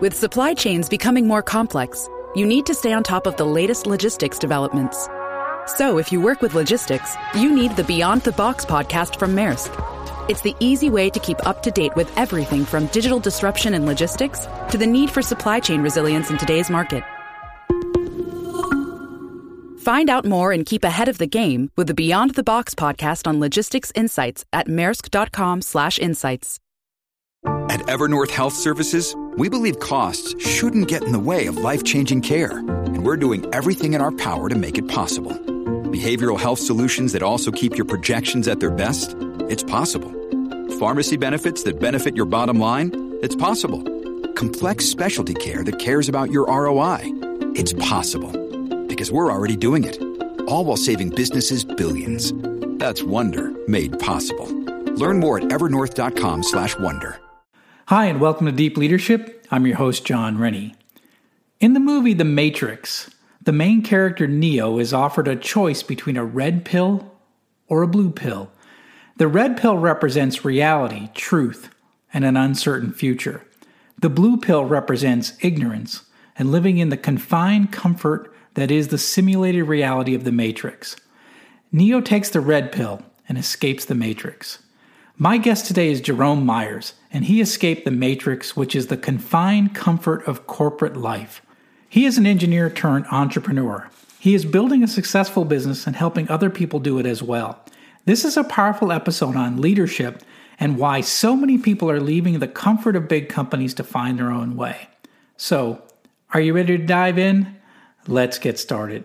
With supply chains becoming more complex, you need to stay on top of the latest logistics developments. So, if you work with logistics, you need the Beyond the Box podcast from Maersk. It's the easy way to keep up to date with everything from digital disruption in logistics to the need for supply chain resilience in today's market. Find out more and keep ahead of the game with the Beyond the Box podcast on logistics insights at maersk.com/insights. At Evernorth Health Services, we believe costs shouldn't get in the way of life-changing care, and we're doing everything in our power to make it possible. Behavioral health solutions that also keep your projections at their best? It's possible. Pharmacy benefits that benefit your bottom line? It's possible. Complex specialty care that cares about your ROI? It's possible. Because we're already doing it. All while saving businesses billions. That's Wonder made possible. Learn more at evernorth.com/wonder. Hi, and welcome to Deep Leadership. I'm your host, John Rennie. In the movie The Matrix, the main character Neo is offered a choice between a red pill or a blue pill. The red pill represents reality, truth, and an uncertain future. The blue pill represents ignorance and living in the confined comfort that is the simulated reality of the Matrix. Neo takes the red pill and escapes the Matrix. My guest today is Jerome Myers, and he escaped the matrix, which is the confined comfort of corporate life. He is an engineer turned entrepreneur. He is building a successful business and helping other people do it as well. This is a powerful episode on leadership and why so many people are leaving the comfort of big companies to find their own way. So, are you ready to dive in? Let's get started.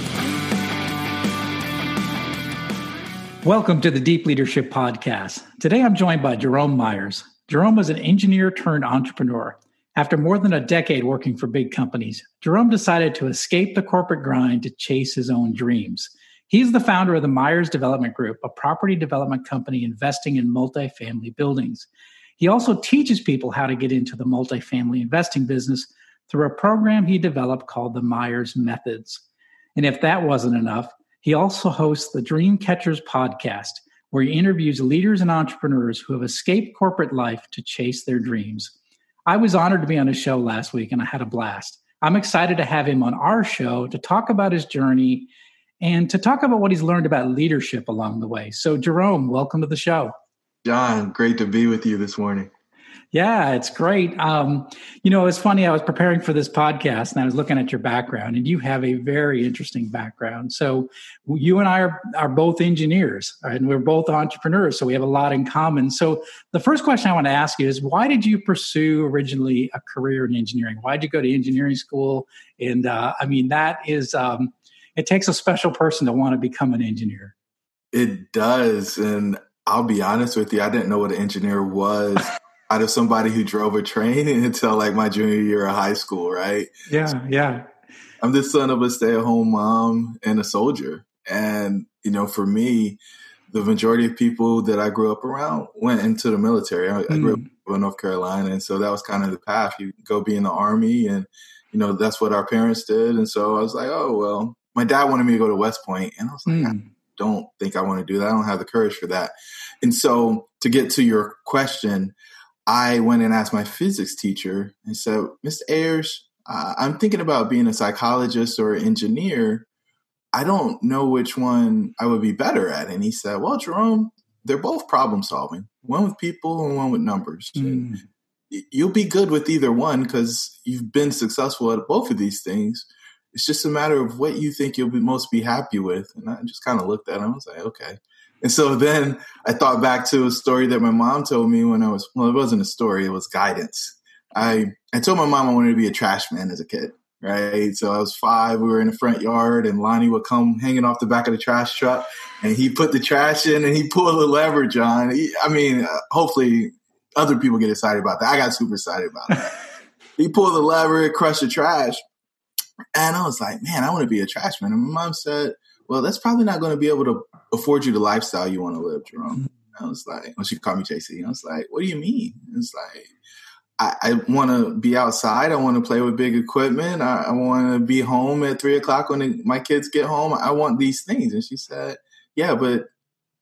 Welcome to the Deep Leadership Podcast. Today I'm joined by Jerome Myers. Jerome is an engineer turned entrepreneur. After more than a decade working for big companies, Jerome decided to escape the corporate grind to chase his own dreams. He's the founder of the Myers Development Group, a property development company investing in multifamily buildings. He also teaches people how to get into the multifamily investing business through a program he developed called the Myers Methods. And if that wasn't enough, he also hosts the Dream Catchers podcast, where he interviews leaders and entrepreneurs who have escaped corporate life to chase their dreams. I was honored to be on his show last week and I had a blast. I'm excited to have him on our show to talk about his journey and to talk about what he's learned about leadership along the way. So, Jerome, welcome to the show. John, great to be with you this morning. Yeah, it's great. Um, you know, it's funny. I was preparing for this podcast and I was looking at your background, and you have a very interesting background. So, you and I are, are both engineers, and we're both entrepreneurs. So, we have a lot in common. So, the first question I want to ask you is why did you pursue originally a career in engineering? Why did you go to engineering school? And uh, I mean, that is, um, it takes a special person to want to become an engineer. It does. And I'll be honest with you, I didn't know what an engineer was. Out of somebody who drove a train until like my junior year of high school, right? Yeah, yeah. I'm the son of a stay at home mom and a soldier. And, you know, for me, the majority of people that I grew up around went into the military. I, mm. I grew up mm. in North Carolina. And so that was kind of the path. You go be in the army and, you know, that's what our parents did. And so I was like, oh, well, my dad wanted me to go to West Point, And I was like, mm. I don't think I want to do that. I don't have the courage for that. And so to get to your question, I went and asked my physics teacher and said, Mr. Ayers, uh, I'm thinking about being a psychologist or an engineer. I don't know which one I would be better at. And he said, Well, Jerome, they're both problem solving, one with people and one with numbers. Mm. You'll be good with either one because you've been successful at both of these things. It's just a matter of what you think you'll be most be happy with. And I just kind of looked at him and was like, okay. And so then I thought back to a story that my mom told me when I was, well, it wasn't a story, it was guidance. I, I told my mom I wanted to be a trash man as a kid. right? So I was five. We were in the front yard, and Lonnie would come hanging off the back of the trash truck, and he put the trash in, and he pulled the lever, John. He, I mean, uh, hopefully other people get excited about that. I got super excited about that. he pulled the lever, crushed the trash, and I was like, man, I want to be a trash man. And my mom said, well, that's probably not going to be able to afford you the lifestyle you want to live, Jerome. I was like, well, she called me JC. I was like, what do you mean? It's like, I, I want to be outside. I want to play with big equipment. I, I want to be home at three o'clock when the, my kids get home. I want these things. And she said, yeah, but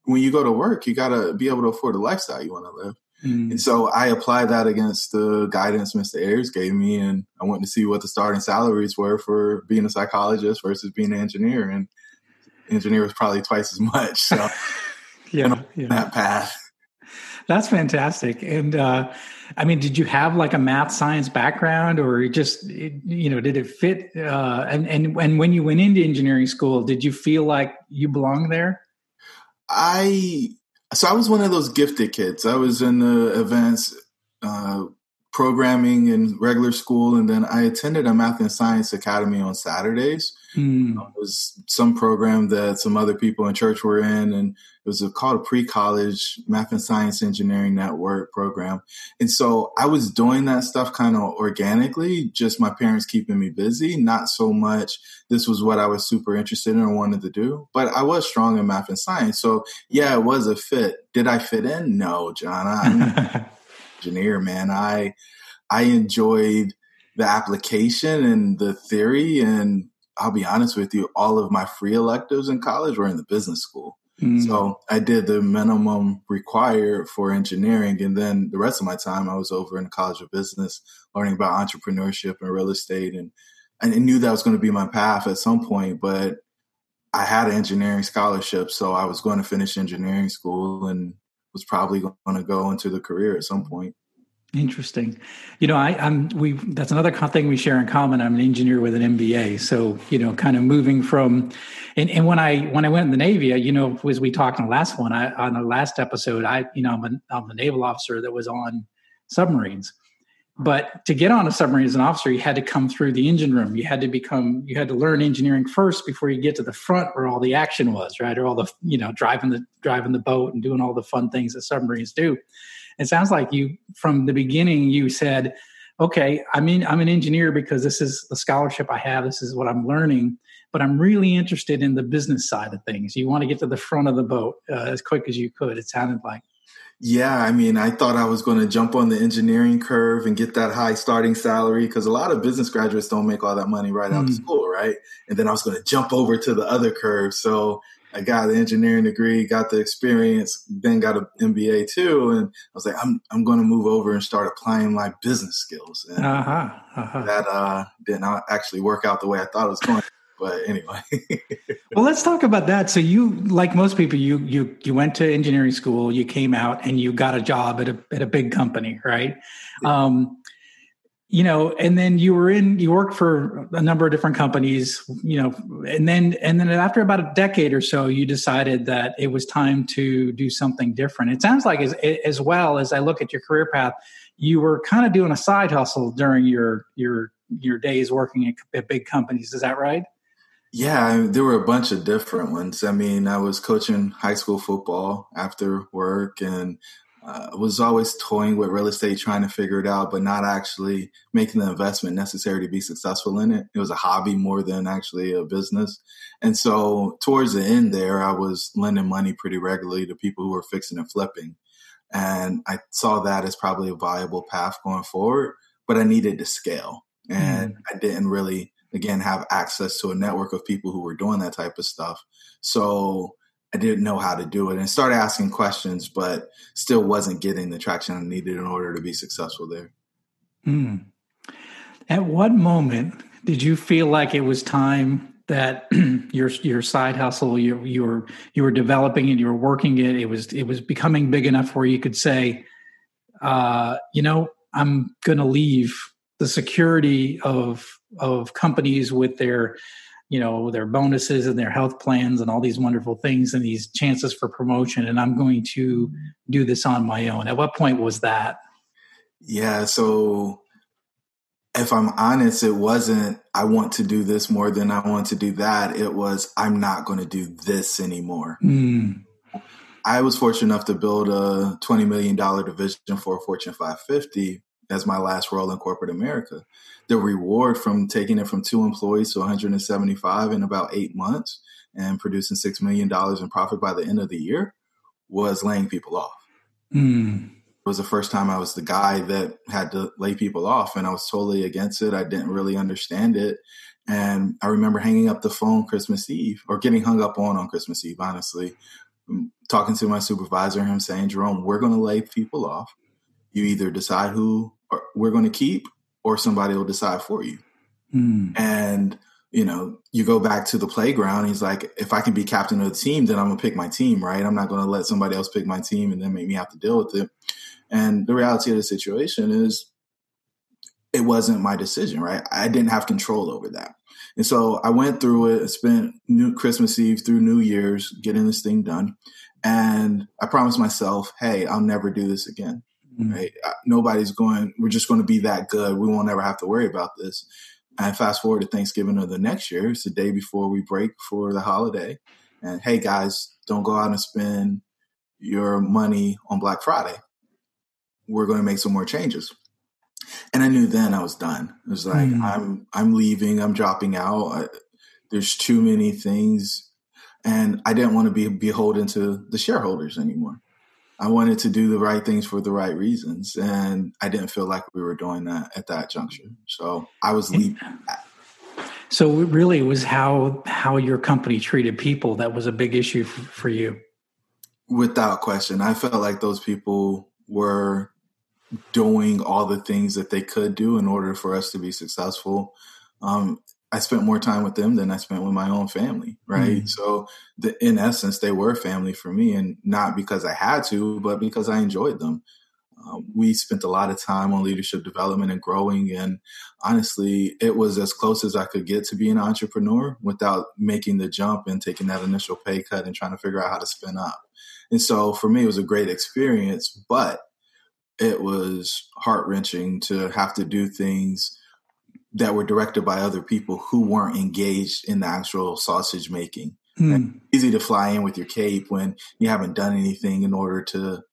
when you go to work, you got to be able to afford the lifestyle you want to live. Mm. And so I applied that against the guidance Mr. Ayers gave me, and I went to see what the starting salaries were for being a psychologist versus being an engineer. And engineer was probably twice as much. So yeah, yeah. that path. That's fantastic. And uh, I mean, did you have like a math science background, or just you know, did it fit? Uh, and and and when you went into engineering school, did you feel like you belonged there? I so I was one of those gifted kids. I was in the events uh, programming in regular school, and then I attended a math and science academy on Saturdays. Mm. it was some program that some other people in church were in, and it was a, called a pre-college math and science engineering network program. And so I was doing that stuff kind of organically, just my parents keeping me busy, not so much this was what I was super interested in or wanted to do. But I was strong in math and science. So yeah, it was a fit. Did I fit in? No, John. I'm engineer, man. I I enjoyed the application and the theory and I'll be honest with you, all of my free electives in college were in the business school. Mm. So I did the minimum required for engineering. And then the rest of my time, I was over in the College of Business learning about entrepreneurship and real estate. And I knew that was going to be my path at some point, but I had an engineering scholarship. So I was going to finish engineering school and was probably going to go into the career at some point. Interesting. You know, I, am we. That's another thing we share in common. I'm an engineer with an MBA, so you know, kind of moving from. And, and when I when I went in the Navy, you know, as we talked on the last one, I, on the last episode, I you know I'm a, I'm a naval officer that was on submarines, but to get on a submarine as an officer, you had to come through the engine room. You had to become you had to learn engineering first before you get to the front where all the action was, right? Or all the you know driving the driving the boat and doing all the fun things that submarines do it sounds like you from the beginning you said okay i mean i'm an engineer because this is the scholarship i have this is what i'm learning but i'm really interested in the business side of things you want to get to the front of the boat uh, as quick as you could it sounded like yeah, I mean, I thought I was going to jump on the engineering curve and get that high starting salary because a lot of business graduates don't make all that money right out mm. of school, right? And then I was going to jump over to the other curve. So I got the engineering degree, got the experience, then got an MBA too, and I was like, I'm I'm going to move over and start applying my business skills. And uh-huh, uh-huh. that uh, did not actually work out the way I thought it was going. But anyway, well, let's talk about that. So you, like most people, you you you went to engineering school, you came out, and you got a job at a at a big company, right? Yeah. Um, you know and then you were in you worked for a number of different companies you know and then and then after about a decade or so you decided that it was time to do something different it sounds like as, as well as i look at your career path you were kind of doing a side hustle during your your your days working at, at big companies is that right yeah, there were a bunch of different ones. I mean, I was coaching high school football after work, and uh, was always toying with real estate, trying to figure it out, but not actually making the investment necessary to be successful in it. It was a hobby more than actually a business. And so towards the end there, I was lending money pretty regularly to people who were fixing and flipping. And I saw that as probably a viable path going forward, but I needed to scale. And mm. I didn't really, again, have access to a network of people who were doing that type of stuff. So I didn't know how to do it and started asking questions, but still wasn't getting the traction I needed in order to be successful there. Mm. At what moment did you feel like it was time that your your side hustle you you were you were developing it, you were working it, it was it was becoming big enough where you could say, uh, you know, I'm going to leave the security of of companies with their you know their bonuses and their health plans and all these wonderful things and these chances for promotion and i'm going to do this on my own at what point was that yeah so if I'm honest, it wasn't, I want to do this more than I want to do that. It was, I'm not going to do this anymore. Mm. I was fortunate enough to build a $20 million division for a Fortune 550 as my last role in corporate America. The reward from taking it from two employees to 175 in about eight months and producing $6 million in profit by the end of the year was laying people off. Mm was the first time I was the guy that had to lay people off, and I was totally against it. I didn't really understand it. And I remember hanging up the phone Christmas Eve or getting hung up on on Christmas Eve, honestly, um, talking to my supervisor, him saying, Jerome, we're going to lay people off. You either decide who we're going to keep or somebody will decide for you. Mm. And, you know, you go back to the playground. He's like, if I can be captain of the team, then I'm going to pick my team, right? I'm not going to let somebody else pick my team and then make me have to deal with it. And the reality of the situation is it wasn't my decision, right? I didn't have control over that. And so I went through it, spent New Christmas Eve through New Year's getting this thing done. And I promised myself, hey, I'll never do this again. Mm-hmm. Right? Nobody's going, we're just going to be that good. We won't ever have to worry about this. And fast forward to Thanksgiving of the next year, it's the day before we break for the holiday. And hey, guys, don't go out and spend your money on Black Friday we're going to make some more changes. And I knew then I was done. It was like mm. I'm I'm leaving. I'm dropping out. I, there's too many things, and I didn't want to be beholden to the shareholders anymore. I wanted to do the right things for the right reasons, and I didn't feel like we were doing that at that juncture. So I was leaving. So it really was how how your company treated people that was a big issue for, for you. Without question, I felt like those people were doing all the things that they could do in order for us to be successful. Um, I spent more time with them than I spent with my own family, right? Mm. So, the, in essence, they were family for me, and not because I had to, but because I enjoyed them. Um, we spent a lot of time on leadership development and growing, and honestly, it was as close as I could get to being an entrepreneur without making the jump and taking that initial pay cut and trying to figure out how to spin up. And so, for me, it was a great experience, but it was heart wrenching to have to do things that were directed by other people who weren't engaged in the actual sausage making. Mm. Easy to fly in with your cape when you haven't done anything in order to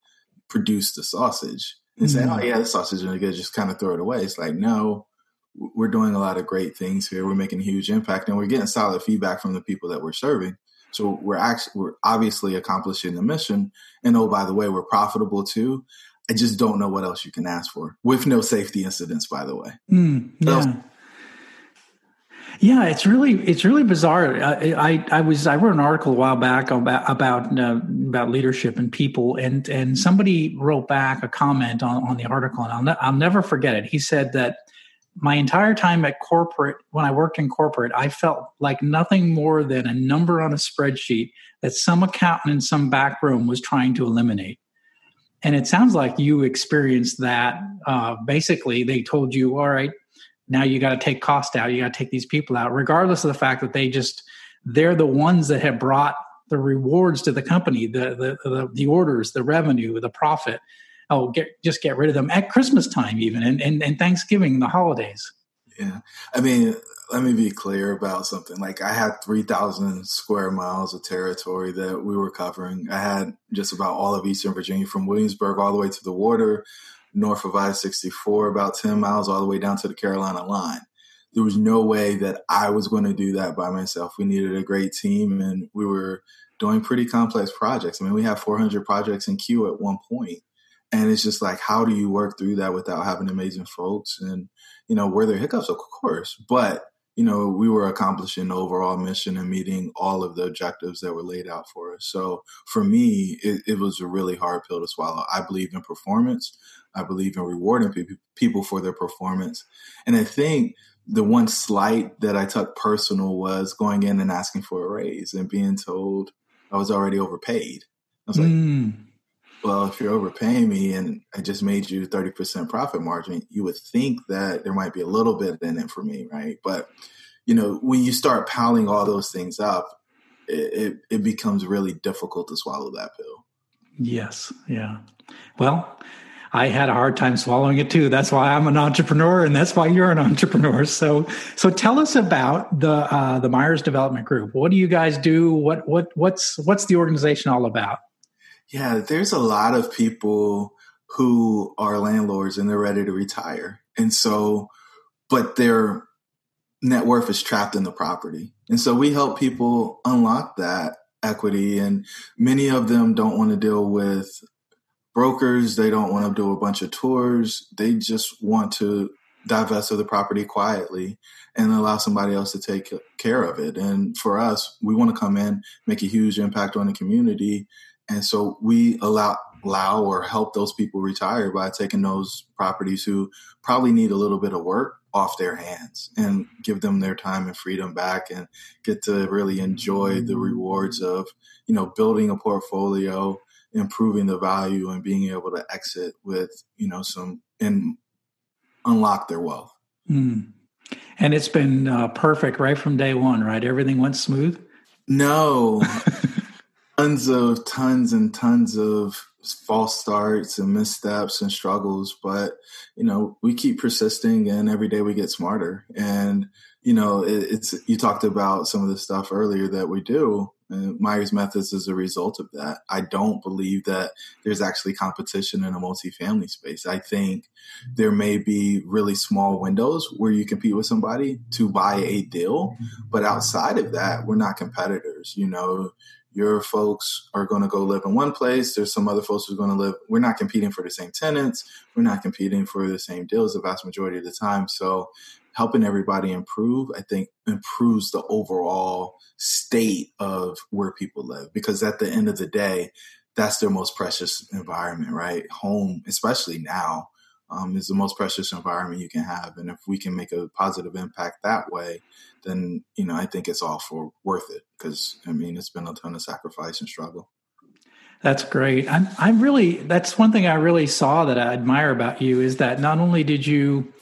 produce the sausage and mm. say, "Oh hmm. yeah, the sausage is really good." Just kind of throw it away. It's like, no, we're doing a lot of great things here. We're making a huge impact, and we're getting solid feedback from the people that we're serving. So we're actually we're obviously accomplishing the mission. And oh, by the way, we're profitable too. I just don't know what else you can ask for with no safety incidents, by the way. Mm, yeah. Yeah, it's really it's really bizarre. I, I, I was I wrote an article a while back about about uh, about leadership and people, and and somebody wrote back a comment on, on the article, and I'll ne- I'll never forget it. He said that my entire time at corporate, when I worked in corporate, I felt like nothing more than a number on a spreadsheet that some accountant in some back room was trying to eliminate. And it sounds like you experienced that. Uh, basically, they told you, all right, now you got to take cost out. You got to take these people out, regardless of the fact that they just, they're the ones that have brought the rewards to the company, the, the, the, the orders, the revenue, the profit. Oh, get, just get rid of them at Christmas time, even, and, and, and Thanksgiving, the holidays. Yeah. I mean, let me be clear about something. Like I had 3,000 square miles of territory that we were covering. I had just about all of Eastern Virginia from Williamsburg all the way to the water, north of I-64, about 10 miles all the way down to the Carolina line. There was no way that I was going to do that by myself. We needed a great team and we were doing pretty complex projects. I mean, we had 400 projects in queue at one point. And it's just like, how do you work through that without having amazing folks? And, you know, were there hiccups? Of course. But you know, we were accomplishing the overall mission and meeting all of the objectives that were laid out for us. So for me, it, it was a really hard pill to swallow. I believe in performance. I believe in rewarding pe- people for their performance. And I think the one slight that I took personal was going in and asking for a raise and being told I was already overpaid. I was like, mm. Well, if you're overpaying me and I just made you 30% profit margin, you would think that there might be a little bit in it for me, right? But, you know, when you start piling all those things up, it, it, it becomes really difficult to swallow that pill. Yes. Yeah. Well, I had a hard time swallowing it too. That's why I'm an entrepreneur, and that's why you're an entrepreneur. So, so tell us about the uh, the Myers Development Group. What do you guys do? What what what's what's the organization all about? Yeah, there's a lot of people who are landlords and they're ready to retire, and so, but their net worth is trapped in the property, and so we help people unlock that equity and many of them don't want to deal with brokers. They don't want to do a bunch of tours. They just want to divest of the property quietly and allow somebody else to take care of it. And for us, we want to come in, make a huge impact on the community. And so we allow allow or help those people retire by taking those properties who probably need a little bit of work off their hands and give them their time and freedom back and get to really enjoy the rewards of you know building a portfolio improving the value and being able to exit with you know some and unlock their wealth. Mm. and it's been uh, perfect right from day one right? Everything went smooth? No tons of tons and tons of false starts and missteps and struggles but you know we keep persisting and every day we get smarter and you know it, it's you talked about some of the stuff earlier that we do Myers Methods is a result of that. I don't believe that there's actually competition in a multifamily space. I think there may be really small windows where you compete with somebody to buy a deal, but outside of that, we're not competitors. You know, your folks are going to go live in one place. There's some other folks who are going to live. We're not competing for the same tenants. We're not competing for the same deals the vast majority of the time. So helping everybody improve, I think improves the overall state of where people live. Because at the end of the day, that's their most precious environment, right? Home, especially now, um, is the most precious environment you can have. And if we can make a positive impact that way, then you know I think it's all for worth it because I mean it's been a ton of sacrifice and struggle. That's great. I'm I'm really that's one thing I really saw that I admire about you is that not only did you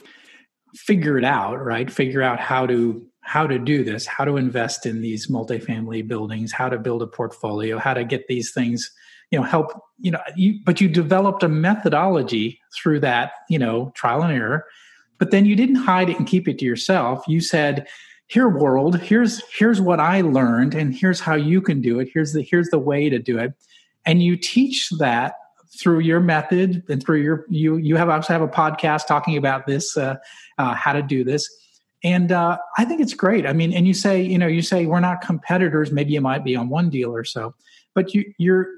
figure it out, right? Figure out how to how to do this, how to invest in these multifamily buildings, how to build a portfolio, how to get these things, you know, help, you know, you, but you developed a methodology through that, you know, trial and error. But then you didn't hide it and keep it to yourself. You said, here world here's here's what i learned and here's how you can do it. Here's the here's the way to do it. And you teach that through your method and through your you you have also have a podcast talking about this uh, uh, how to do this. And uh, i think it's great. I mean and you say you know you say we're not competitors. Maybe you might be on one deal or so. But you you're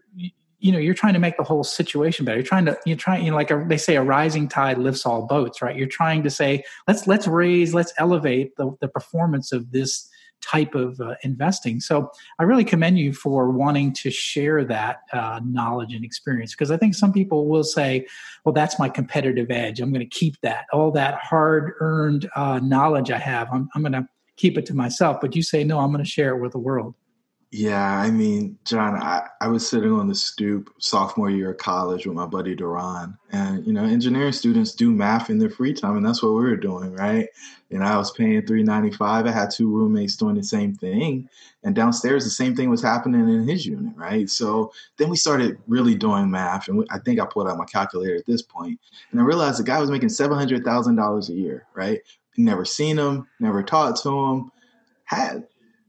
you know you're trying to make the whole situation better. You're trying to you're trying you know like a, they say a rising tide lifts all boats right? You're trying to say let's let's raise let's elevate the, the performance of this type of uh, investing. So i really commend you for wanting to share that uh, knowledge and experience because i think some people will say well that's my competitive edge. I'm going to keep that. All that hard earned uh, knowledge i have i'm, I'm going to keep it to myself. But you say no i'm going to share it with the world yeah, I mean, John, I, I was sitting on the stoop sophomore year of college with my buddy Duran. And, you know, engineering students do math in their free time, and that's what we were doing, right? And I was paying three ninety five. I had two roommates doing the same thing. And downstairs the same thing was happening in his unit, right? So then we started really doing math. And we, I think I pulled out my calculator at this point. And I realized the guy was making seven hundred thousand dollars a year, right? Never seen him, never talked to him, had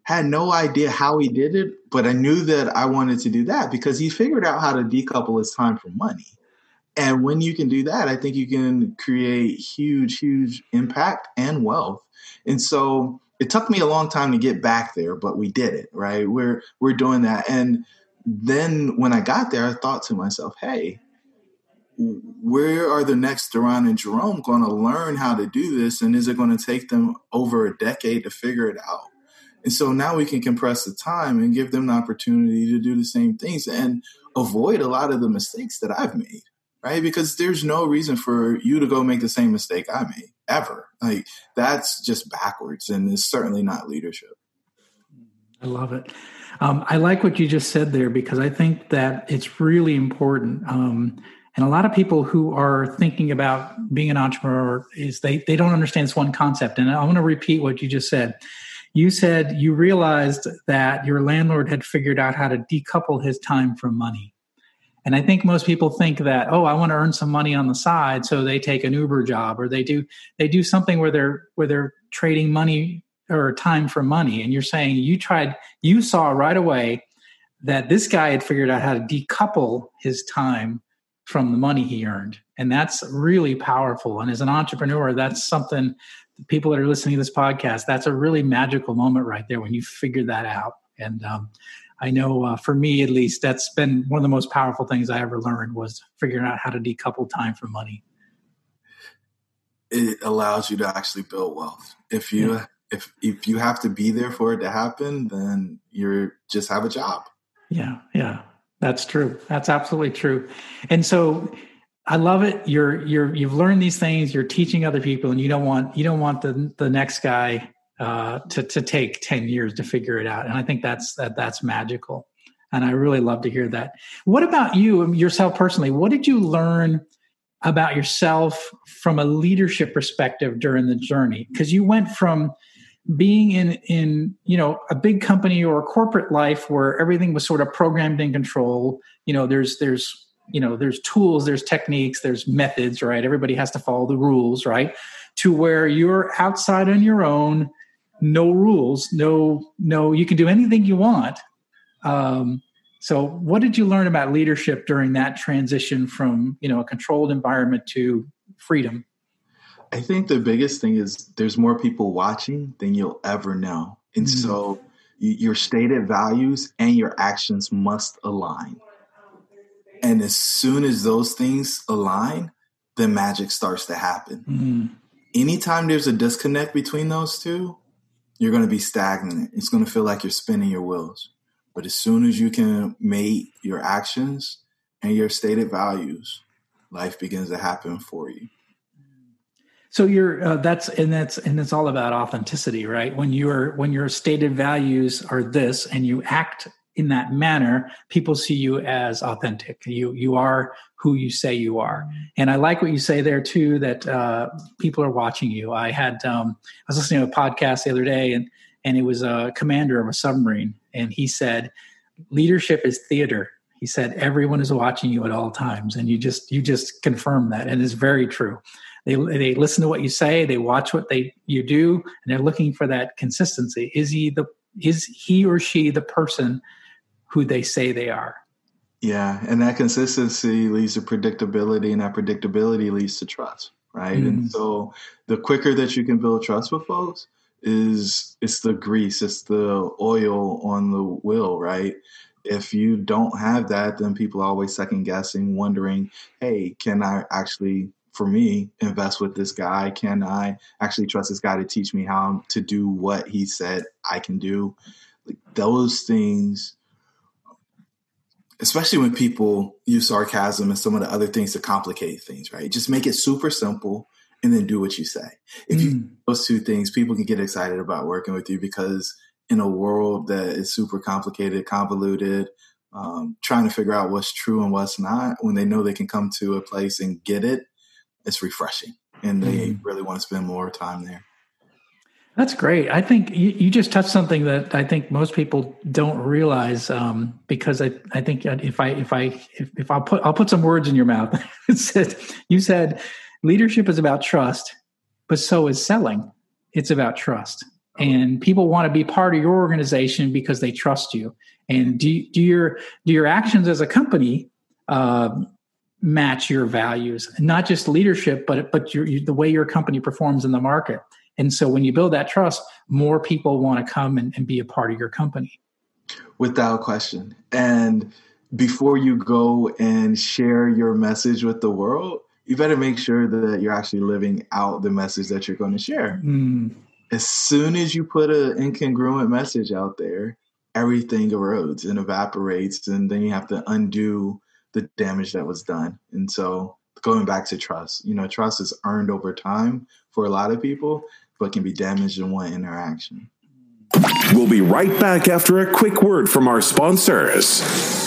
had no idea how he did it, but I knew that I wanted to do that because he figured out how to decouple his time from money. And when you can do that, I think you can create huge, huge impact and wealth. And so it took me a long time to get back there, but we did it, right? We're we're doing that. And then when I got there, I thought to myself, hey, where are the next Duran and Jerome going to learn how to do this? And is it going to take them over a decade to figure it out? And so now we can compress the time and give them the opportunity to do the same things and avoid a lot of the mistakes that I've made, right? Because there's no reason for you to go make the same mistake I made ever. Like that's just backwards and it's certainly not leadership. I love it. Um, I like what you just said there because I think that it's really important. Um, and a lot of people who are thinking about being an entrepreneur is they they don't understand this one concept. And I want to repeat what you just said you said you realized that your landlord had figured out how to decouple his time from money. And I think most people think that, oh, I want to earn some money on the side, so they take an Uber job or they do they do something where they're where they're trading money or time for money. And you're saying you tried, you saw right away that this guy had figured out how to decouple his time from the money he earned. And that's really powerful. And as an entrepreneur, that's something people that are listening to this podcast, that's a really magical moment right there when you figure that out. And um, I know uh, for me, at least, that's been one of the most powerful things I ever learned was figuring out how to decouple time from money. It allows you to actually build wealth. If you yeah. if if you have to be there for it to happen, then you're just have a job. Yeah, yeah, that's true. That's absolutely true. And so I love it. You're you're you've learned these things. You're teaching other people, and you don't want you don't want the the next guy uh, to to take ten years to figure it out. And I think that's that that's magical. And I really love to hear that. What about you yourself personally? What did you learn about yourself from a leadership perspective during the journey? Because you went from being in in you know a big company or a corporate life where everything was sort of programmed in control you know there's there's you know there's tools there's techniques there's methods right everybody has to follow the rules right to where you're outside on your own no rules no no you can do anything you want um, so what did you learn about leadership during that transition from you know a controlled environment to freedom I think the biggest thing is there's more people watching than you'll ever know. And mm-hmm. so your stated values and your actions must align. And as soon as those things align, the magic starts to happen. Mm-hmm. Anytime there's a disconnect between those two, you're going to be stagnant. It's going to feel like you're spinning your wheels. But as soon as you can mate your actions and your stated values, life begins to happen for you. So you're uh, that's and that's and it's all about authenticity, right? When you're when your stated values are this and you act in that manner, people see you as authentic. You you are who you say you are. And I like what you say there too that uh, people are watching you. I had um, I was listening to a podcast the other day and and it was a commander of a submarine and he said leadership is theater. He said everyone is watching you at all times and you just you just confirm that and it's very true. They, they listen to what you say, they watch what they you do, and they're looking for that consistency. Is he the is he or she the person who they say they are? Yeah, and that consistency leads to predictability, and that predictability leads to trust, right? Mm. And so, the quicker that you can build trust with folks, is it's the grease, it's the oil on the wheel, right? If you don't have that, then people are always second guessing, wondering, hey, can I actually for me invest with this guy? Can I actually trust this guy to teach me how to do what he said I can do? Like those things, especially when people use sarcasm and some of the other things to complicate things, right? Just make it super simple and then do what you say. If mm. you those two things, people can get excited about working with you because in a world that is super complicated, convoluted, um, trying to figure out what's true and what's not, when they know they can come to a place and get it it's refreshing and they mm. really want to spend more time there. That's great. I think you, you, just touched something that I think most people don't realize um, because I, I think if I if I if, if I'll put I'll put some words in your mouth. it said you said leadership is about trust, but so is selling. It's about trust, and people want to be part of your organization because they trust you. And do do your do your actions as a company uh, match your values, not just leadership, but but your, the way your company performs in the market. And so when you build that trust, more people want to come and, and be a part of your company. Without question. And before you go and share your message with the world, you better make sure that you're actually living out the message that you're going to share. Mm. As soon as you put an incongruent message out there, everything erodes and evaporates, and then you have to undo the damage that was done. And so going back to trust, you know, trust is earned over time for a lot of people, but can be damaged in one interaction. We'll be right back after a quick word from our sponsors.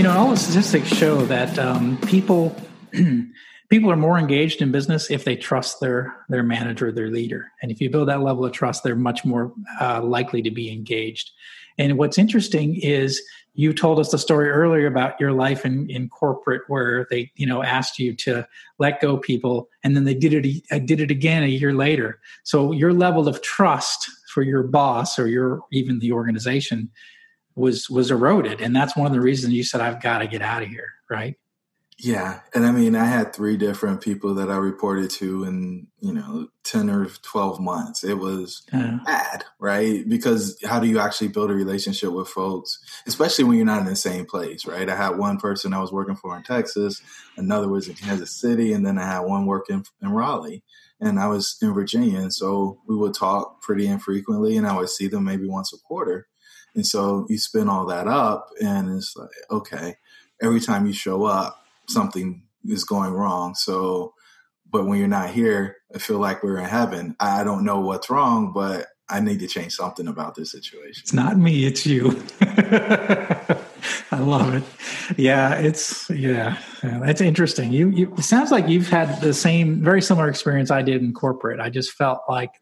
You know, all the statistics show that um, people people are more engaged in business if they trust their their manager, their leader, and if you build that level of trust, they're much more uh, likely to be engaged. And what's interesting is you told us the story earlier about your life in, in corporate where they you know asked you to let go people and then they did it uh, did it again a year later so your level of trust for your boss or your even the organization was was eroded. And that's one of the reasons you said i've got to get out of here right? Yeah. And i mean i had three different people that i reported to in you know 10 or 12 months. It was bad right? Because how do you actually build a relationship with folks especially when you're not in the same place right? I had one person i was working for in texas another was in kansas city and then i had one working in raleigh. And I was in Virginia, and so we would talk pretty infrequently, and I would see them maybe once a quarter. And so you spin all that up, and it's like, okay, every time you show up, something is going wrong. So, but when you're not here, I feel like we're in heaven. I don't know what's wrong, but I need to change something about this situation. It's not me, it's you. I love it. Yeah, it's yeah, yeah, that's interesting. You, you it sounds like you've had the same very similar experience I did in corporate. I just felt like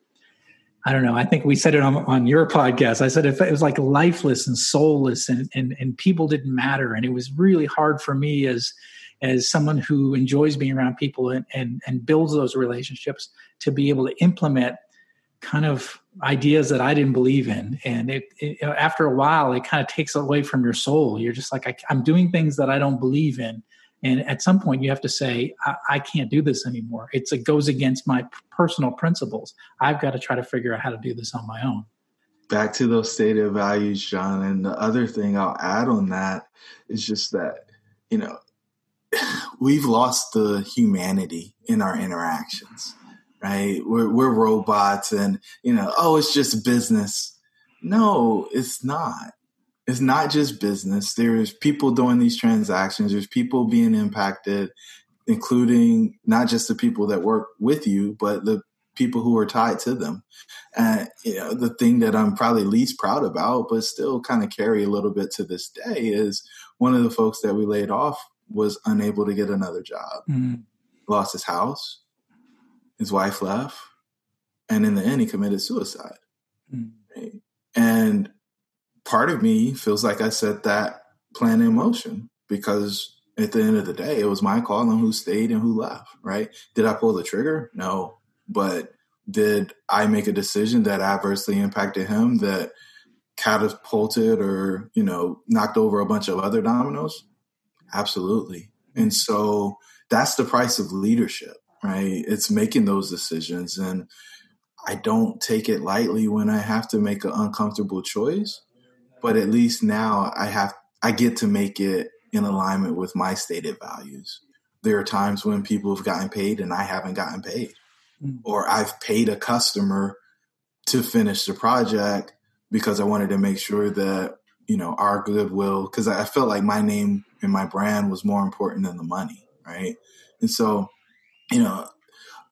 I don't know. I think we said it on, on your podcast. I said it, it was like lifeless and soulless, and, and and people didn't matter, and it was really hard for me as as someone who enjoys being around people and and, and builds those relationships to be able to implement kind of ideas that I didn't believe in. And it, it, after a while, it kind of takes away from your soul. You're just like, I, am doing things that I don't believe in. And at some point, you have to say, I, I can't do this anymore. It's, it goes against my personal principles. I've got to try to figure out how to do this on my own. Back to those stated values, John. And the other thing I'll add on that is just that, you know, we've lost the humanity in our interactions, right? We're, we're robots and, you know, oh, it's just business. No, it's not it's not just business. There's people doing these transactions. There's people being impacted, including not just the people that work with you, but the people who are tied to them. And you know, the thing that I'm probably least proud about, but still kind of carry a little bit to this day, is one of the folks that we laid off was unable to get another job, mm-hmm. lost his house, his wife left, and in the end, he committed suicide. Mm-hmm. Right? And part of me feels like I set that plan in motion because at the end of the day, it was my call on who stayed and who left, right? Did I pull the trigger? No. But did I make a decision that adversely impacted him that catapulted or, you know, knocked over a bunch of other dominoes? Absolutely. And so that's the price of leadership, right? It's making those decisions. And I don't take it lightly when I have to make an uncomfortable choice but at least now I have I get to make it in alignment with my stated values. There are times when people have gotten paid and I haven't gotten paid, mm. or I've paid a customer to finish the project because I wanted to make sure that you know our goodwill because I felt like my name and my brand was more important than the money, right? And so, you know,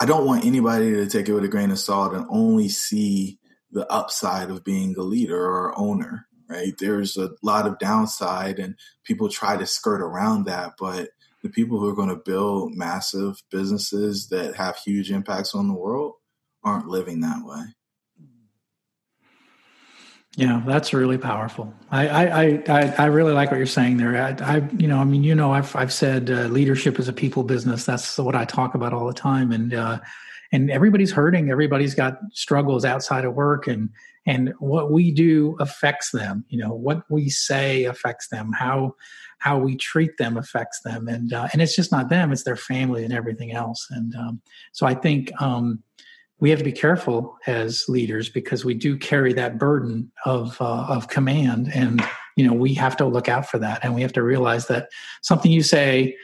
I don't want anybody to take it with a grain of salt and only see the upside of being a leader or owner right? There's a lot of downside, and people try to skirt around that. But the people who are going to build massive businesses that have huge impacts on the world aren't living that way. Yeah, that's really powerful. I I, I, I really like what you're saying there. I, I you know I mean you know I've I've said uh, leadership is a people business. That's what I talk about all the time, and uh, and everybody's hurting. Everybody's got struggles outside of work, and and what we do affects them you know what we say affects them how how we treat them affects them and uh, and it's just not them it's their family and everything else and um, so i think um, we have to be careful as leaders because we do carry that burden of uh, of command, and you know we have to look out for that, and we have to realize that something you say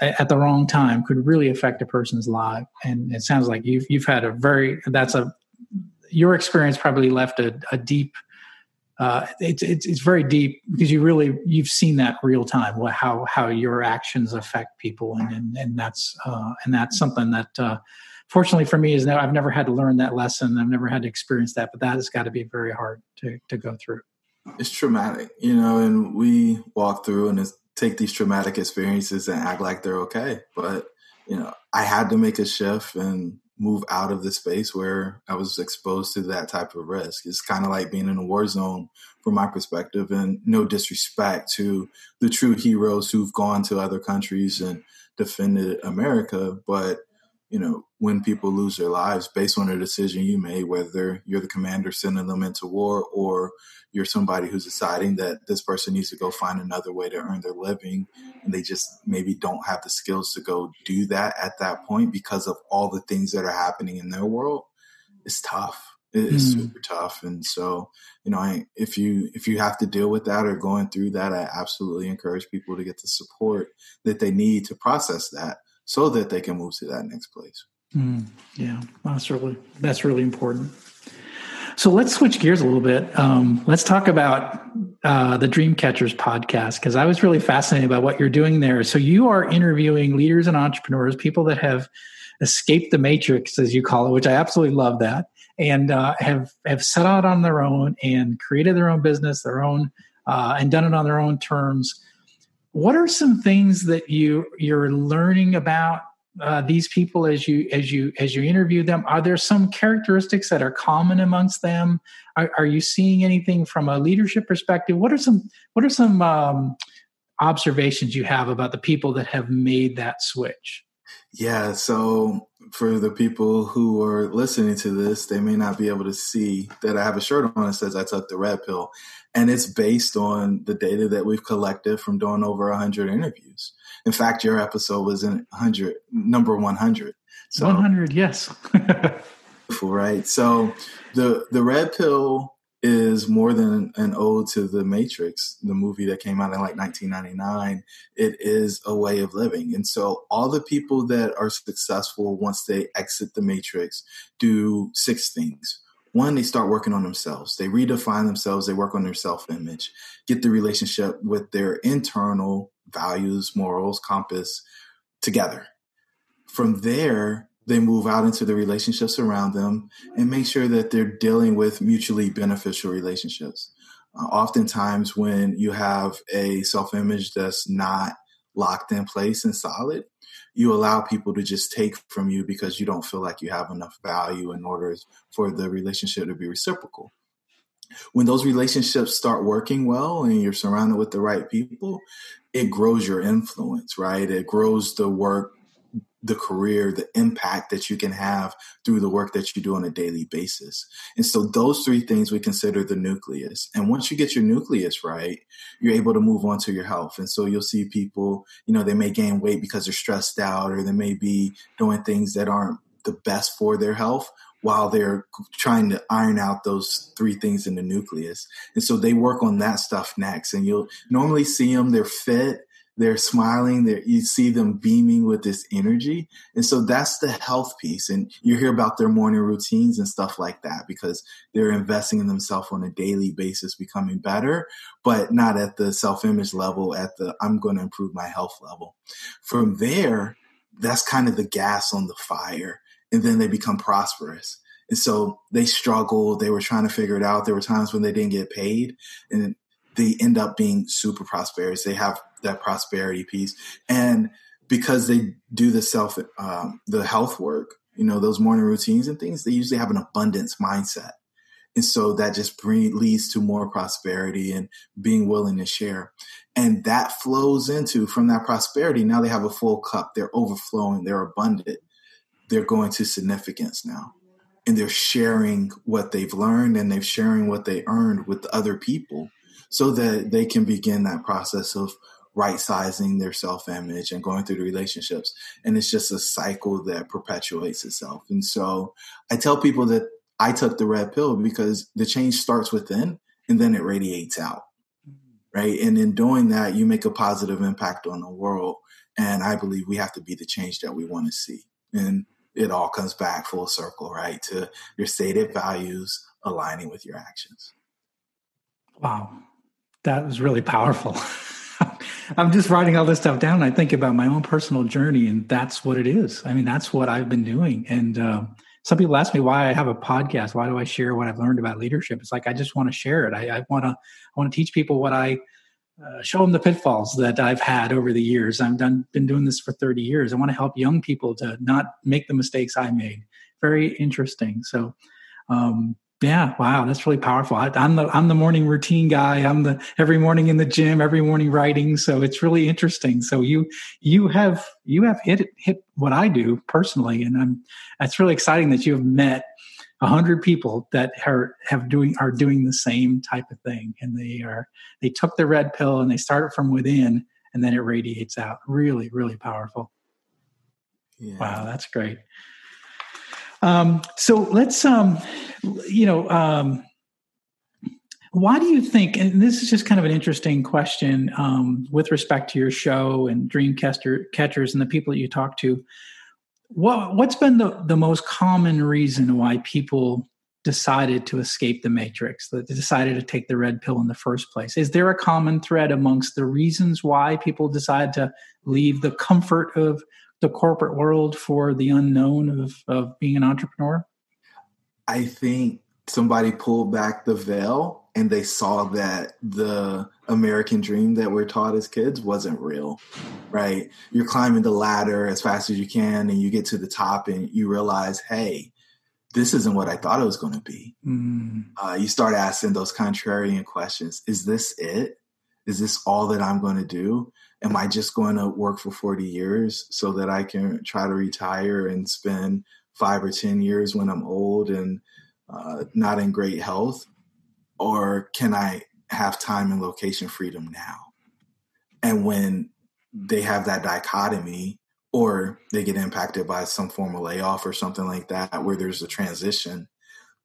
at the wrong time could really affect a person's life. And it sounds like you've you've had a very that's a your experience probably left a, a deep. Uh, it's, it's it's very deep because you really you've seen that real time how how your actions affect people and and, and that's uh, and that's something that uh, fortunately for me is now I've never had to learn that lesson I've never had to experience that but that has got to be very hard to to go through. It's traumatic, you know, and we walk through and take these traumatic experiences and act like they're okay. But, you know, I had to make a shift and move out of the space where I was exposed to that type of risk. It's kind of like being in a war zone from my perspective, and no disrespect to the true heroes who've gone to other countries and defended America. But, you know, when people lose their lives based on a decision you made, whether you're the commander sending them into war or you're somebody who's deciding that this person needs to go find another way to earn their living and they just maybe don't have the skills to go do that at that point because of all the things that are happening in their world it's tough. It's mm. super tough. And so you know I, if you if you have to deal with that or going through that i absolutely encourage people to get the support that they need to process that so that they can move to that next place mm. yeah that's really that's really important so let's switch gears a little bit. Um, let's talk about uh, the Dreamcatchers podcast because I was really fascinated by what you're doing there. So you are interviewing leaders and entrepreneurs, people that have escaped the matrix, as you call it, which I absolutely love that, and uh, have have set out on their own and created their own business, their own, uh, and done it on their own terms. What are some things that you you're learning about uh, these people as you as you as you interview them? Are there some characteristics that are common amongst them? Are, are you seeing anything from a leadership perspective? What are some what are some um, observations you have about the people that have made that switch? Yeah so for the people who are listening to this they may not be able to see that i have a shirt on that says i took the red pill and it's based on the data that we've collected from doing over 100 interviews in fact, your episode was in 100, number 100. So, 100, yes. right. So the the red pill is more than an ode to the Matrix, the movie that came out in like 1999. It is a way of living. And so all the people that are successful once they exit the Matrix do six things. One, they start working on themselves. They redefine themselves. They work on their self image, get the relationship with their internal values, morals, compass together. From there, they move out into the relationships around them and make sure that they're dealing with mutually beneficial relationships. Uh, oftentimes, when you have a self image that's not locked in place and solid, you allow people to just take from you because you don't feel like you have enough value in order for the relationship to be reciprocal when those relationships start working well and you're surrounded with the right people, it grows your influence, right? It grows the work, the career, the impact that you can have through the work that you do on a daily basis. And so those three things we consider the nucleus. And once you get your nucleus right, you're able to move on to your health. And so you'll see people, you know, they may gain weight because they're stressed out or they may be doing things that aren't the best for their health while they're trying to iron out those three things in the nucleus. And so they work on that stuff next. And you'll normally see them, they're fit, they're smiling, they're, you see them beaming with this energy. And so that's the health piece. And you hear about their morning routines and stuff like that because they're investing in themselves on a daily basis, becoming better, but not at the self image level, at the I'm going to improve my health level. From there, that's kind of the gas on the fire and then they become prosperous. And so they struggle. They were trying to figure it out. There were times when they didn't get paid and they end up being super prosperous. They have that prosperity piece. And because they do the self, um, the health work, you know, those morning routines and things, they usually have an abundance mindset. And so that just bring, leads to more prosperity and being willing to share. And that flows into from that prosperity. Now they have a full cup. They're overflowing. They're abundant they're going to significance now and they're sharing what they've learned and they're sharing what they earned with other people so that they can begin that process of right sizing their self image and going through the relationships. And it's just a cycle that perpetuates itself. And so I tell people that I took the red pill because the change starts within and then it radiates out. Mm-hmm. Right. And in doing that, you make a positive impact on the world. And I believe we have to be the change that we want to see. And it all comes back full circle, right? To your stated values aligning with your actions. Wow. That was really powerful. I'm just writing all this stuff down. I think about my own personal journey, and that's what it is. I mean, that's what I've been doing. And uh, some people ask me why I have a podcast. Why do I share what I've learned about leadership? It's like I just want to share it. I, I want to. I want to teach people what I uh, show them the pitfalls that I've had over the years. I've done been doing this for 30 years. I want to help young people to not make the mistakes I made. Very interesting. So, um, yeah, wow, that's really powerful. I, am the I'm the morning routine guy. I'm the every morning in the gym, every morning writing. So it's really interesting. So you you have you have hit hit what I do personally, and I'm it's really exciting that you have met a hundred people that are have doing are doing the same type of thing, and they are they took the red pill and they started from within, and then it radiates out. Really, really powerful. Yeah. Wow, that's great. Um, so let's, um, you know, um, why do you think, and this is just kind of an interesting question um, with respect to your show and dream catcher, catchers and the people that you talk to, what, what's been the, the most common reason why people decided to escape the matrix, that decided to take the red pill in the first place? Is there a common thread amongst the reasons why people decide to leave the comfort of the corporate world for the unknown of, of being an entrepreneur? I think somebody pulled back the veil and they saw that the American dream that we're taught as kids wasn't real, right? You're climbing the ladder as fast as you can and you get to the top and you realize, hey, this isn't what I thought it was going to be. Mm. Uh, you start asking those contrarian questions. Is this it? Is this all that I'm going to do? am I just going to work for 40 years so that I can try to retire and spend five or 10 years when I'm old and uh, not in great health? Or can I have time and location freedom now? And when they have that dichotomy, or they get impacted by some form of layoff or something like that, where there's a transition,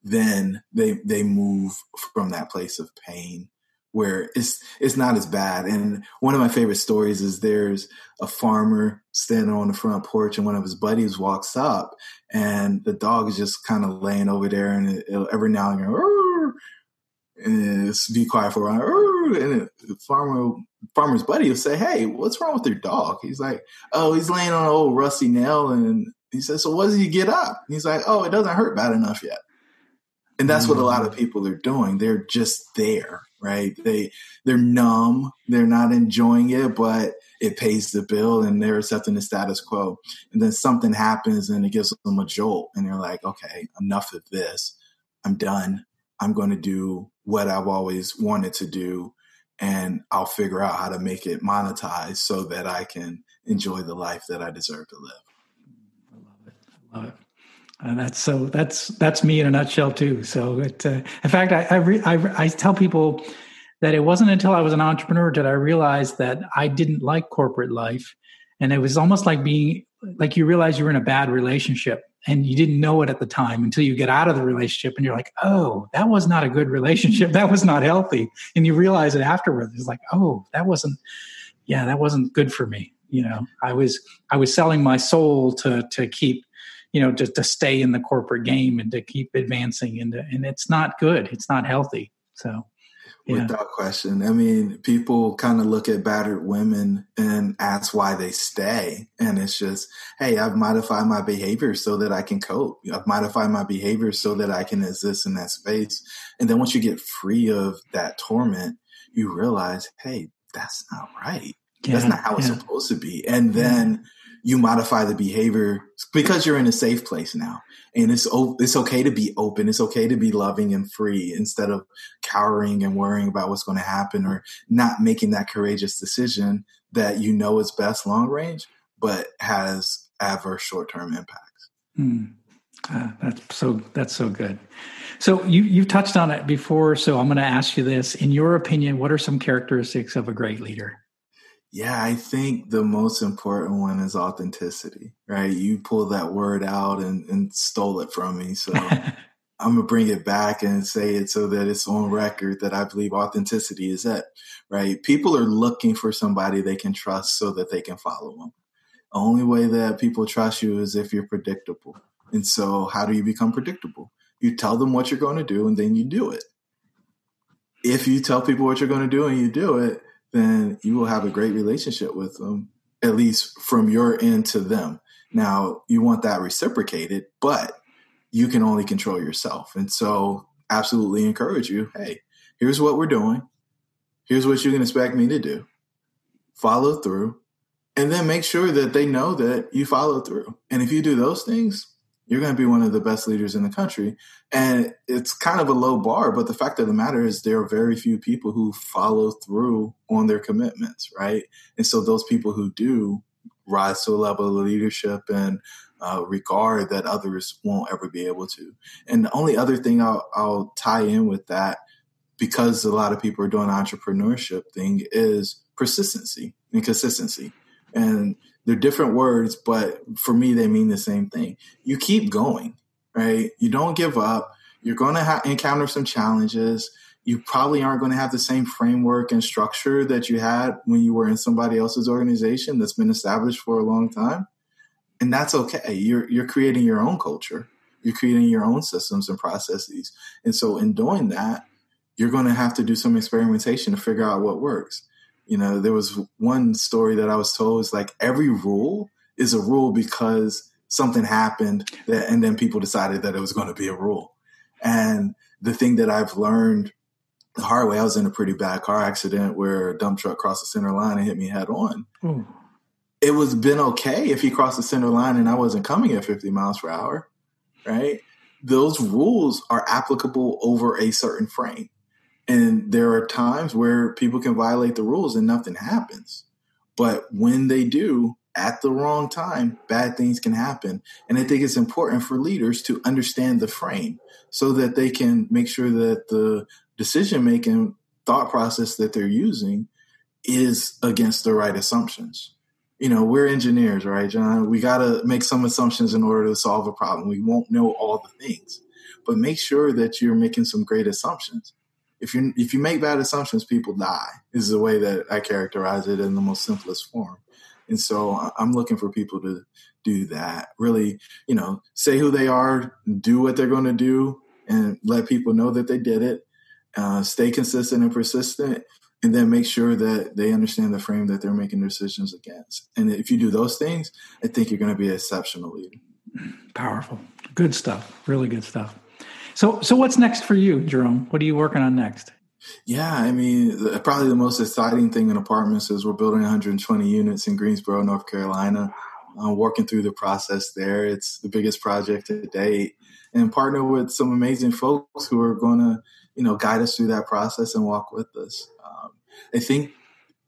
then they they move from that place of pain where it's it's not as bad. And one of my favorite stories is there's a farmer standing on the front porch, and one of his buddies walks up, and the dog is just kind of laying over there, and every now and then, and it's be quiet for a while, and the farmer farmer's buddy will say, "Hey, what's wrong with your dog?" He's like, "Oh, he's laying on an old rusty nail," and he says, "So what does he get up?" And he's like, "Oh, it doesn't hurt bad enough yet." And that's what a lot of mm. people are doing. They're just there right? They they're numb, they're not enjoying it, but it pays the bill and they're accepting the status quo. And then something happens and it gives them a jolt and they're like, okay, enough of this. I'm done. I'm going to do what I've always wanted to do and I'll figure out how to make it monetized so that I can enjoy the life that I deserve to live. I love it. I love it. And that's so that's that's me in a nutshell too. So it, uh, in fact, I I, re, I I tell people that it wasn't until I was an entrepreneur that I realized that I didn't like corporate life, and it was almost like being like you realize you were in a bad relationship and you didn't know it at the time until you get out of the relationship and you're like, oh, that was not a good relationship. That was not healthy. And you realize it afterwards. It's like, oh, that wasn't, yeah, that wasn't good for me. You know, I was I was selling my soul to to keep you know, just to stay in the corporate game and to keep advancing and to, and it's not good. It's not healthy. So yeah. Without question. I mean, people kind of look at battered women and ask why they stay. And it's just, hey, I've modified my behavior so that I can cope. I've modified my behavior so that I can exist in that space. And then once you get free of that torment, you realize, hey, that's not right. Yeah, that's not how it's yeah. supposed to be. And then you modify the behavior because you're in a safe place now. And it's it's okay to be open. It's okay to be loving and free instead of cowering and worrying about what's going to happen or not making that courageous decision that you know is best long range, but has adverse short term impacts. Hmm. Uh, that's so that's so good. So you you've touched on it before. So I'm going to ask you this: In your opinion, what are some characteristics of a great leader? Yeah, I think the most important one is authenticity, right? You pulled that word out and, and stole it from me. So I'm gonna bring it back and say it so that it's on record that I believe authenticity is it, right? People are looking for somebody they can trust so that they can follow them. The only way that people trust you is if you're predictable. And so, how do you become predictable? You tell them what you're going to do and then you do it. If you tell people what you're going to do and you do it, then you will have a great relationship with them, at least from your end to them. Now, you want that reciprocated, but you can only control yourself. And so, absolutely encourage you hey, here's what we're doing. Here's what you can expect me to do. Follow through. And then make sure that they know that you follow through. And if you do those things, you're going to be one of the best leaders in the country. And it's kind of a low bar, but the fact of the matter is there are very few people who follow through on their commitments, right? And so those people who do rise to a level of leadership and uh, regard that others won't ever be able to. And the only other thing I'll, I'll tie in with that, because a lot of people are doing entrepreneurship thing, is persistency and consistency. And they're different words, but for me, they mean the same thing. You keep going, right? You don't give up. You're going to ha- encounter some challenges. You probably aren't going to have the same framework and structure that you had when you were in somebody else's organization that's been established for a long time. And that's okay. You're, you're creating your own culture. You're creating your own systems and processes. And so in doing that, you're going to have to do some experimentation to figure out what works. You know, there was one story that I was told is like every rule is a rule because something happened that, and then people decided that it was going to be a rule. And the thing that I've learned the hard way, I was in a pretty bad car accident where a dump truck crossed the center line and hit me head on. Ooh. It was been okay if he crossed the center line and I wasn't coming at 50 miles per hour, right? Those rules are applicable over a certain frame. And there are times where people can violate the rules and nothing happens. But when they do, at the wrong time, bad things can happen. And I think it's important for leaders to understand the frame so that they can make sure that the decision making thought process that they're using is against the right assumptions. You know, we're engineers, right, John? We got to make some assumptions in order to solve a problem. We won't know all the things, but make sure that you're making some great assumptions if you if you make bad assumptions, people die. Is the way that I characterize it in the most simplest form. And so I'm looking for people to do that. Really, you know, say who they are, do what they're going to do, and let people know that they did it. Uh, stay consistent and persistent, and then make sure that they understand the frame that they're making decisions against. And if you do those things, I think you're going to be an exceptional leader. Powerful, good stuff. Really good stuff. So, so what's next for you, Jerome? What are you working on next? Yeah, I mean, probably the most exciting thing in apartments is we're building 120 units in Greensboro, North Carolina. I'm working through the process there. It's the biggest project to date, and partner with some amazing folks who are going to, you know, guide us through that process and walk with us. Um, I think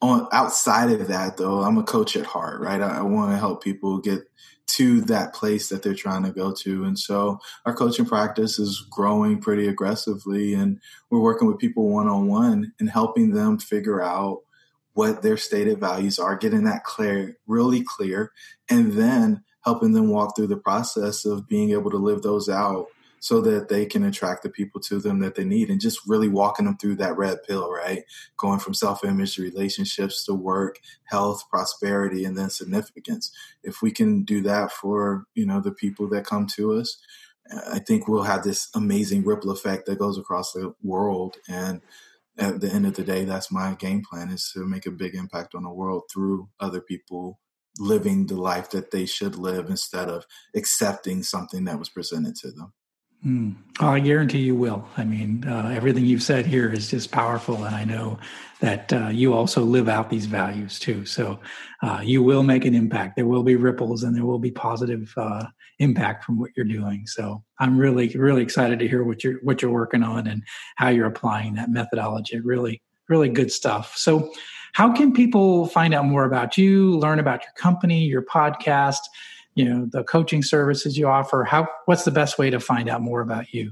on outside of that, though, I'm a coach at heart, right? I, I want to help people get to that place that they're trying to go to. And so our coaching practice is growing pretty aggressively and we're working with people one on one and helping them figure out what their stated values are, getting that clear, really clear, and then helping them walk through the process of being able to live those out so that they can attract the people to them that they need and just really walking them through that red pill, right? Going from self image to relationships to work, health, prosperity, and then significance. If we can do that for, you know, the people that come to us, uh, I think we'll have this amazing ripple effect that goes across the world. And at the end of the day, that's my game plan is to make a big impact on the world through other people living the life that they should live instead of accepting something that was presented to them. Mm. I guarantee you will. I mean, uh, everything you've said here is just powerful, and I know that uh, you also live out these values too. So uh, you will make an impact. There will be ripples, and there will be positive uh, impact from what you're doing. So I'm really, really excited to hear what you're what you're working on and how you're applying that methodology. Really, really good stuff. So, how can people find out more about you, learn about your company, your podcast? You know the coaching services you offer how what's the best way to find out more about you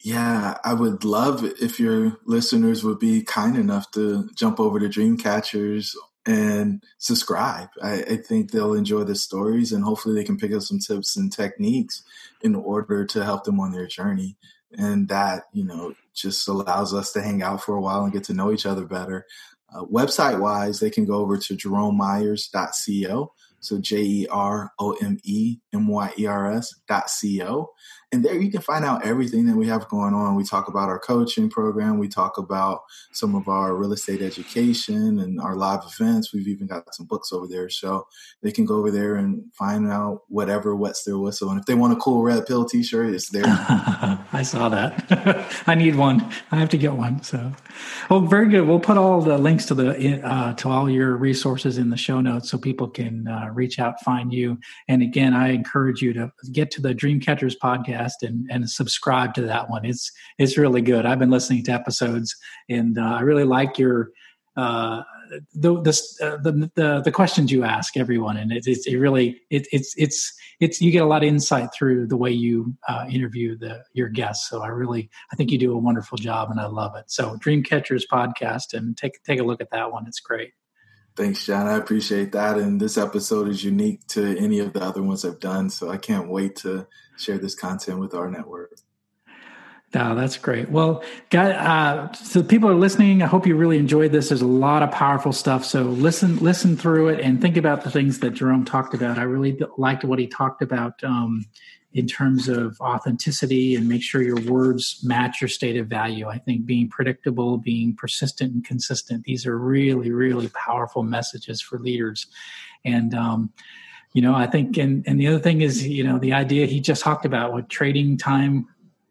yeah i would love if your listeners would be kind enough to jump over to dreamcatchers and subscribe. I, I, think they'll enjoy the stories and hopefully they can pick up some tips and techniques in order to help them on their journey. And that, you know, just allows us to hang out for a while and get to know each other better. Uh, website wise, they can go over to jeromemyers.co. So J E R O M E M Y E R S dot C O. And there you can find out everything that we have going on. We talk about our coaching program. We talk about some of our real estate education and our live events. We've even got some books over there. So they can go over there and find out whatever wets their whistle. And if they want a cool red pill t shirt, it's there. I saw that. I need one. I have to get one. So, well, very good. We'll put all the links to the, uh, to all your resources in the show notes so people can uh, reach out, find you. And again, I encourage you to get to the Dreamcatchers podcast podcast and and subscribe to that one. It's it's really good. I've been listening to episodes, and uh, I really like your uh, the, the, uh, the the the questions you ask everyone, and it, it's it really it, it's it's it's you get a lot of insight through the way you uh, interview the your guests. So I really I think you do a wonderful job, and I love it. So Dreamcatchers podcast, and take take a look at that one. It's great. Thanks, John. I appreciate that. And this episode is unique to any of the other ones I've done. So I can't wait to share this content with our network. Oh, that's great. Well, guys, uh, so people are listening. I hope you really enjoyed this. There's a lot of powerful stuff. So listen, listen through it and think about the things that Jerome talked about. I really liked what he talked about. Um, in terms of authenticity and make sure your words match your state of value. I think being predictable, being persistent and consistent, these are really, really powerful messages for leaders. And, um, you know, I think, and, and the other thing is, you know, the idea he just talked about with trading time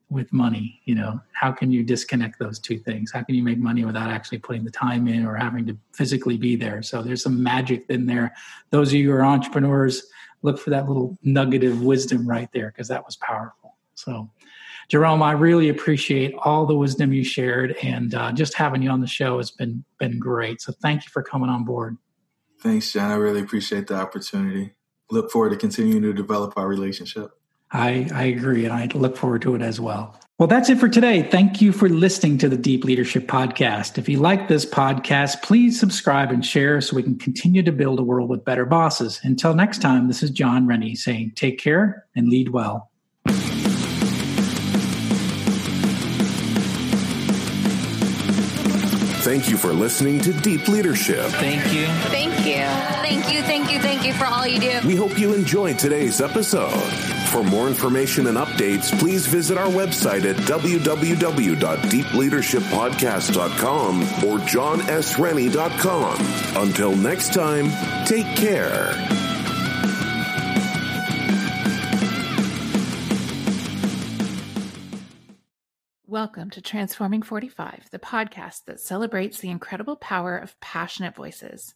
with money, you know, how can you disconnect those two things? How can you make money without actually putting the time in or having to physically be there? So there's some magic in there. Those of you who are entrepreneurs, look for that little nugget of wisdom right there because that was powerful. So, Jerome, I really appreciate all the wisdom you shared, and uh, just having you on the show has been been great. So, thank you for coming on board. Thanks, John. I really appreciate the opportunity. Look forward to continuing to develop our relationship. I, I agree, and I look forward to it as well. Well, that's it for today. Thank you for listening to the Deep Leadership Podcast. If you like this podcast, please subscribe and share so we can continue to build a world with better bosses. Until next time, this is John Rennie saying take care and lead well. Thank you for listening to Deep Leadership. Thank you. Thank you. Thank you. Thank you. Thank you for all you do. We hope you enjoyed today's episode. For more information and updates, please visit our website at www.deepleadershippodcast.com or johnsrennie.com. Until next time, take care. Welcome to Transforming 45, the podcast that celebrates the incredible power of passionate voices.